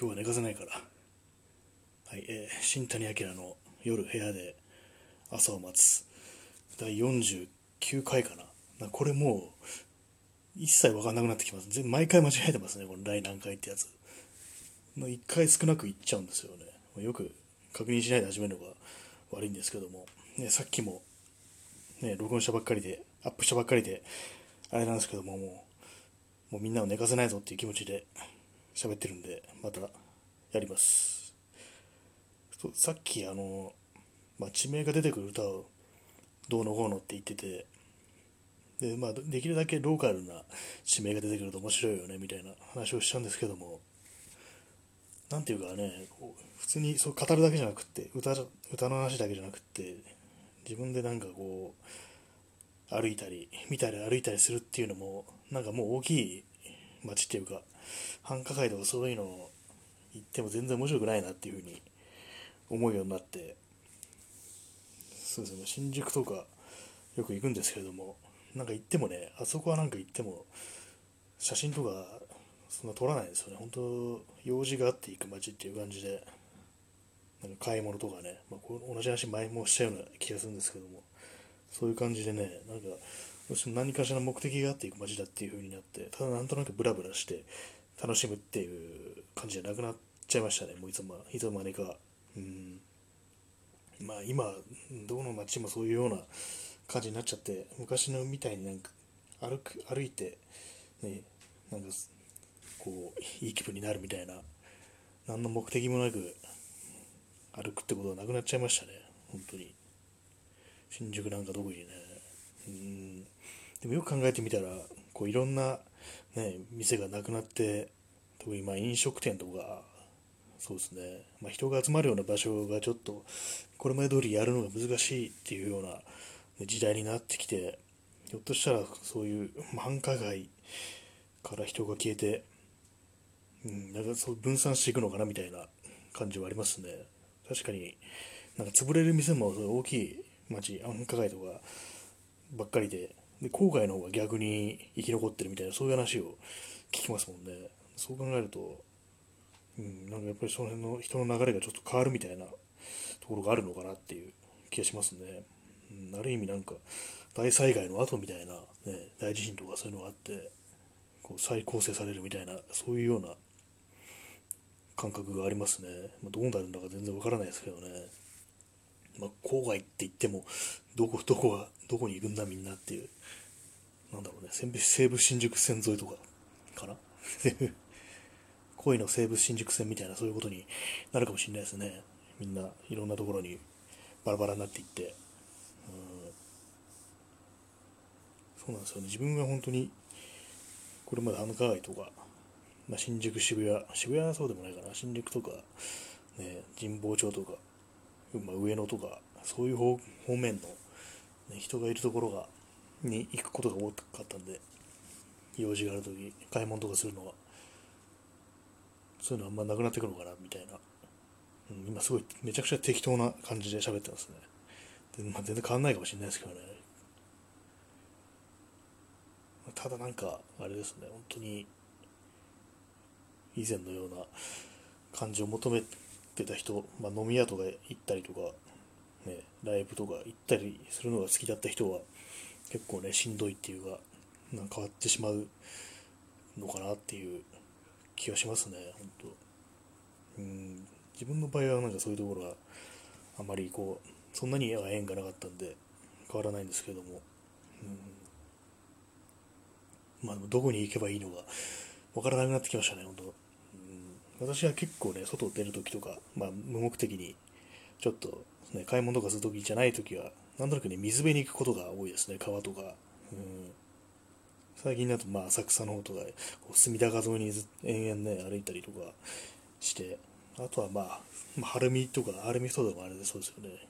今日は寝かせないから。はい、えー、新谷明の夜部屋で朝を待つ。第49回かな。なこれもう、一切わかんなくなってきます。全毎回間違えてますね、この第何回ってやつ。1回少なくいっちゃうんですよね。よく確認しないで始めるのが悪いんですけども、ね、さっきも、ね、録音したばっかりで、アップしたばっかりで、あれなんですけども、もう、もうみんなを寝かせないぞっていう気持ちで喋ってるんで、またやります。さっき、あの、まあ、地名が出てくる歌をどうのこうのって言ってて、で、まあ、できるだけローカルな地名が出てくると面白いよね、みたいな話をしたんですけども、なんていうかね、普通にそう語るだけじゃなくて歌、歌の話だけじゃなくて、自分でなんかこう、歩いたり、見たり歩いたりするっていうのも、なんかもう大きい街っていうか、繁華街とかそういうのを行っても全然面白くないなっていうふうに思うようになって、そうですね、新宿とかよく行くんですけれども、なんか行ってもね、あそこはなんか行っても、写真とかそんな撮らないですよね。本当用事があって行く街っていう感じで、なんか買い物とかね、まあ、同じ話前もしたような気がするんですけども、そういう感じでね、なんか、どうしても何かしら目的があって行く街だっていう風になって、ただなんとなくブラブラして楽しむっていう感じじゃなくなっちゃいましたね、もういつも、いつの間にか。うん。まあ今、どの街もそういうような感じになっちゃって、昔のみたいになんか歩く、歩いて、ね、なんかこういい気分になるみたいな何の目的もなく歩くってことはなくなっちゃいましたね。本当に。新宿なんか特にね。うんでもよく考えてみたらこういろんな、ね、店がなくなって特にま飲食店とかそうですね、まあ、人が集まるような場所がちょっとこれまで通りやるのが難しいっていうような時代になってきてひょっとしたらそういう繁華街から人が消えてうん、なんかそう分散していくのかなみたいな感じはありますね。確かに、なんか潰れる店も大きい町、繁華街とかばっかりで、で郊外の方が逆に生き残ってるみたいな、そういう話を聞きますもんね。そう考えると、うん、なんかやっぱりその辺の人の流れがちょっと変わるみたいなところがあるのかなっていう気がしますね。うん、ある意味なんか大災害の後みたいな、ね、大地震とかそういうのがあって、こう再構成されるみたいな、そういうような感覚がありますね。まあ、どうなるんだか全然わからないですけどね。まあ、郊外って言っても、どこ、どこが、どこにいるんだみんなっていう、なんだろうね、西武新宿線沿いとか、かな？恋の西武新宿線みたいなそういうことになるかもしれないですね。みんないろんなところにバラバラになっていって。うんそうなんですよね。自分が本当に、これまで繁華街とか、まあ、新宿、渋谷、渋谷はそうでもないかな、新宿とか、ね、神保町とか、まあ、上野とか、そういう方方面の、ね、人がいるところがに行くことが多かったんで、用事があるとき、買い物とかするのは、そういうのあんまなくなってくるのかな、みたいな。うん、今すごい、めちゃくちゃ適当な感じで喋ってますね。でまあ、全然変わんないかもしれないですけどね。ただなんか、あれですね、本当に、以前のような感じを求めてた人、まあ、飲み屋とか行ったりとか、ね、ライブとか行ったりするのが好きだった人は結構ねしんどいっていうかなんか変わってしまうのかなっていう気がしますね本当。うん自分の場合はなんかそういうところはあまりこうそんなに縁がなかったんで変わらないんですけども、うん、まあどこに行けばいいのかわからなくなってきましたね、本当。うん、私は結構ね、外出るときとか、まあ、無目的に、ちょっと、ね、買い物とかするときじゃないときは、なんとなくね、水辺に行くことが多いですね、川とか。うん、最近だと、まあ、浅草の方とか、こう隅田川沿いに延々ね、歩いたりとかして、あとはまあ、まあ、晴海とか、晴海ふ頭でもあれでそうですよね。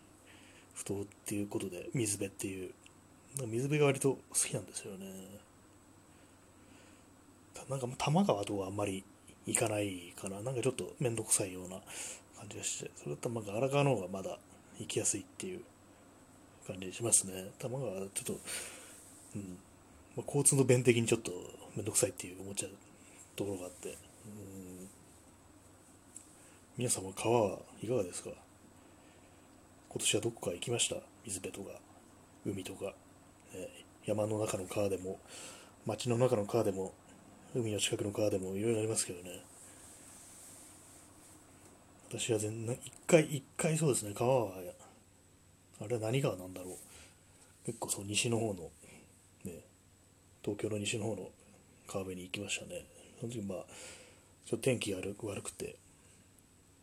ふ頭っていうことで、水辺っていう。水辺が割と好きなんですよね。なんか多摩川とはあんまり行かないかな。なんかちょっと面倒くさいような感じがして、それだったら荒川の方がまだ行きやすいっていう感じしますね。多摩川ちょっと、うん。まあ、交通の便的にちょっと面倒くさいっていう思っちゃうところがあって、うん。皆様川はいかがですか？今年はどこか行きました？水辺とか海とか、え山の中の川でも街の中の川でも海の近くの川でもいろいろありますけどね。私は全然一回一回そうですね。川はあれは何川なんだろう。結構そう西の方のね東京の西の方の川辺に行きましたね。その時まあちょっと天気が悪くて。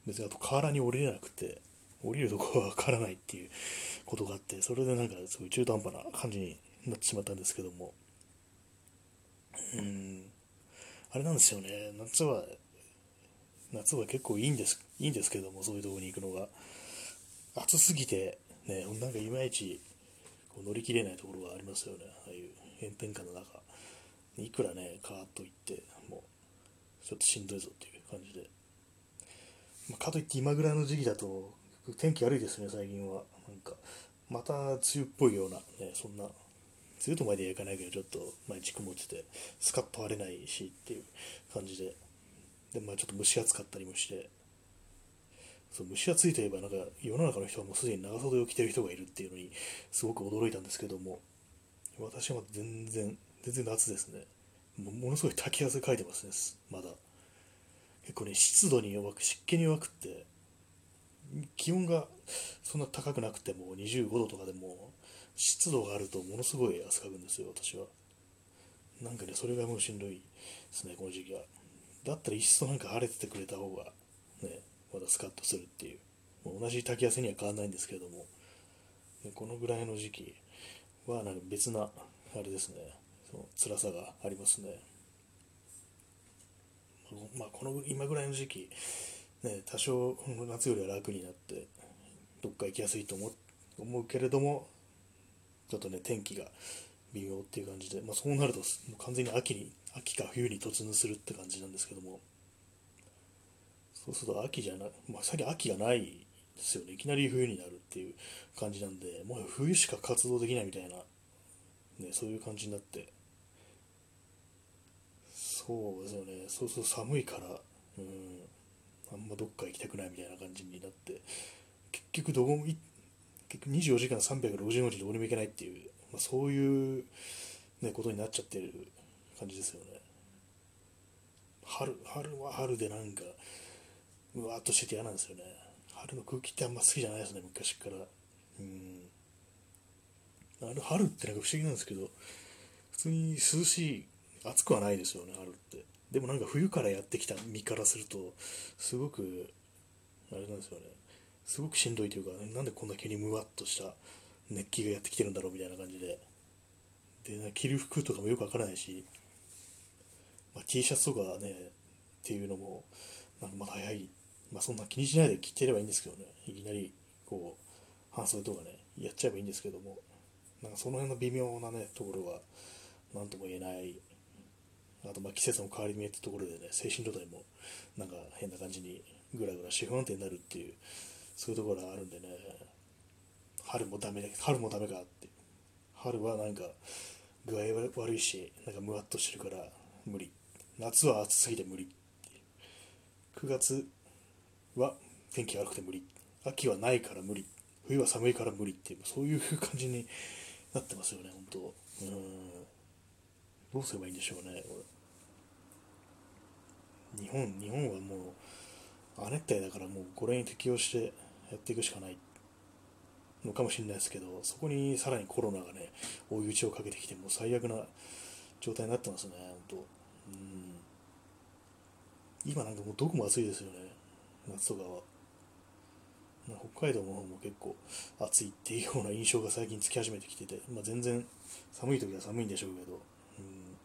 別にあと河原に降りれなくて降りるとこは分からないっていうことがあってそれでなんかすごい中途半端な感じになってしまったんですけども。うん。あれなんですよね。夏は夏は結構いいんですいいんですけどもそういうとこに行くのが。暑すぎてねなんかいまいちこう乗り切れないところがありますよね。ああいう炎天下の中。いくらねカーッと行ってもうちょっとしんどいぞっていう感じで、まあ、かといって今ぐらいの時期だと天気悪いですね最近は。なんかまた梅雨っぽいようなねそんな梅雨とまではいかないけどちょっと毎日曇っててスカッと晴れないしっていう感じで。でまあちょっと蒸し暑かったりもしてそう蒸し暑いといえばなんか世の中の人はもうすでに長袖を着てる人がいるっていうのにすごく驚いたんですけども私は全然全然夏ですね。もものすごい滝汗かいてますねまだ。結構ね湿度に弱く湿気に弱くって気温がそんな高くなくても25度とかでも湿度があるとものすごい汗かくんですよ私は。なんかねそれがもうしんどいですねこの時期は。だったらいっそなんか晴れててくれた方がねまだスカッとするっていう。もう同じ炊き汗には変わらないんですけれども。このぐらいの時期はなんか別なあれですね。その辛さがありますね。まあこの今ぐらいの時期ね多少夏よりは楽になってどっか行きやすいと思思うけれどもちょっとね天気が微妙っていう感じで、まあ、そうなるともう完全に秋に秋か冬に突入するって感じなんですけども。そうすると秋じゃなまあ、先秋がないですよね。いきなり冬になるっていう感じなんでもう冬しか活動できないみたいな、ね、そういう感じになって。そうですよね。そうすると寒いからうんあんまどっか行きたくないみたいな感じになって。結局どこも結局24時間360日どこにも行けないっていう、まあ、そういう、ね、ことになっちゃってる感じですよね。春春は春でなんかうわーっとしてて嫌なんですよね。春の空気ってあんま好きじゃないですね昔から。うん。あれ春ってなんか不思議なんですけど普通に涼しい暑くはないですよね春って。でもなんか冬からやってきた身からするとすごくあれなんですよね。すごくしんどいというか、なんでこんな急にむわっとした熱気がやってきてるんだろうみたいな感じで。で着る服とかもよくわからないし、まあ、T シャツとかねっていうのもなんかまだ早い。まあそんな気にしないで着てればいいんですけどね、いきなりこう、半袖とかね、やっちゃえばいいんですけども、なんかその辺の微妙なね、ところは、何とも言えない、あとまあ季節の変わり目ってところでね、精神状態もなんか変な感じにぐらぐらし不安定になるっていう、そういうところがあるんでね、春もダメだ春もダメかって。春はなんか具合悪いし、なんかムワっとしてるから無理。夏は暑すぎて無理。9月は天気悪くて無理。秋はないから無理。冬は寒いから無理。っていうそういう感じになってますよね本当。うん。どうすればいいんでしょうね日本日本はもう亜熱帯だからもうこれに適応してやっていくしかない。のかもしれないですけどそこにさらにコロナがね追い打ちをかけてきてもう最悪な状態になってますね本当。うん。今なんかもうどこも暑いですよね夏とかは。北海道の方も結構暑いっていうような印象が最近つき始めてきてて、まあ、全然寒い時は寒いんでしょうけど、うん、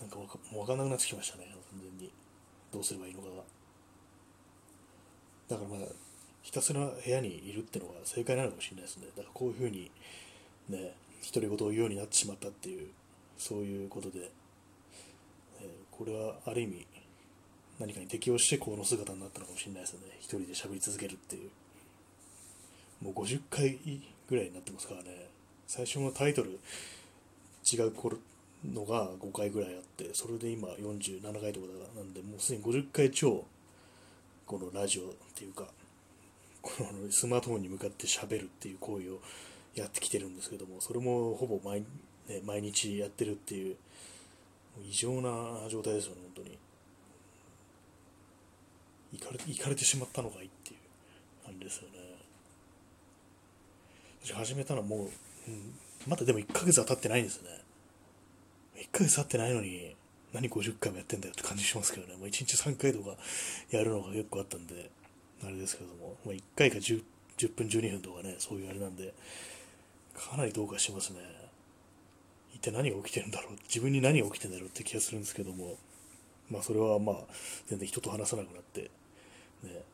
なんかわかもう分かんなくなってきましたね、完全に。どうすればいいのかが。だからまあ、ひたすら部屋にいるってのが正解なのかもしれないですね。だからこういうふうに、ね、独り言を言うようになってしまったっていう、そういうことで、これはある意味、何かに適応してこの姿になったのかもしれないですよね。一人で喋り続けるっていう。もう50回ぐらいになってますからね。最初のタイトル違う頃のが5回ぐらいあってそれで今47回とかなんでもうすでに50回超このラジオっていうかこのスマートフォンに向かって喋るっていう行為をやってきてるんですけどもそれもほぼ毎,、ね、毎日やってるっていう異常な状態ですよね本当に。いかれいかれてしまったのかいっていう感じですよね。始めたのはもう、うん、まだでも1ヶ月は経ってないんですね。1ヶ月経ってないのに何50回もやってんだよって感じしますけどね、もう1日3回とかやるのが結構あったんで、あれですけども、まあ、1回か 10, 10分、12分とかね、そういうあれなんで、かなりどうかしますね。一体何が起きてるんだろう、自分に何が起きてるんだろうって気がするんですけども、まあそれはまあ、全然人と話さなくなって、ね、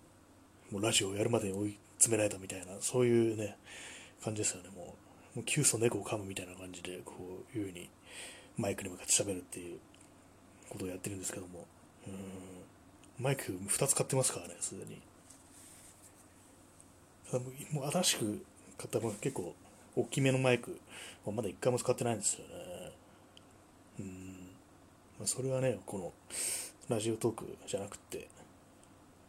もうラジオをやるまでに追い詰められたみたいな、そういうね、感じですよね、もう。もう急須猫を噛むみたいな感じで、こういうふうにマイクに向かって喋るっていうことをやってるんですけども、うん。マイク2つ買ってますからね、すでに。ただもう新しく買ったも結構大きめのマイクはまだ1回も使ってないんですよね。うんま、それはね、このラジオトークじゃなくて、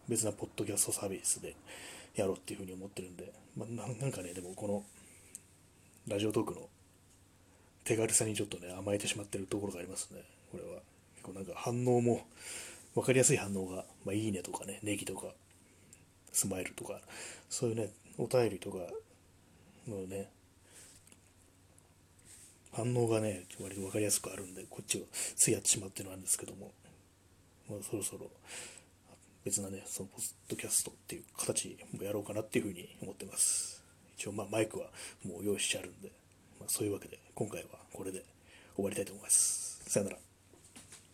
別なポッドキャストサービスでやろうっていうふうに思ってるんで、まあ、なんかね、でもこのラジオトークの手軽さにちょっとね、甘えてしまってるところがありますね、これは。結構なんか反応も、分かりやすい反応が、まあ、いいねとかね、ネギとか、スマイルとか、そういうね、お便りとかのね、反応がね、割と分かりやすくあるんで、こっちをついやってしまうっていうのはあるんですけども、まあ、そろそろ別なね、そのポッドキャストっていう形もやろうかなっていうふうに思ってます。一応まあマイクはもう用意してあるんで、まあ、そういうわけで今回はこれで終わりたいと思います。さよなら。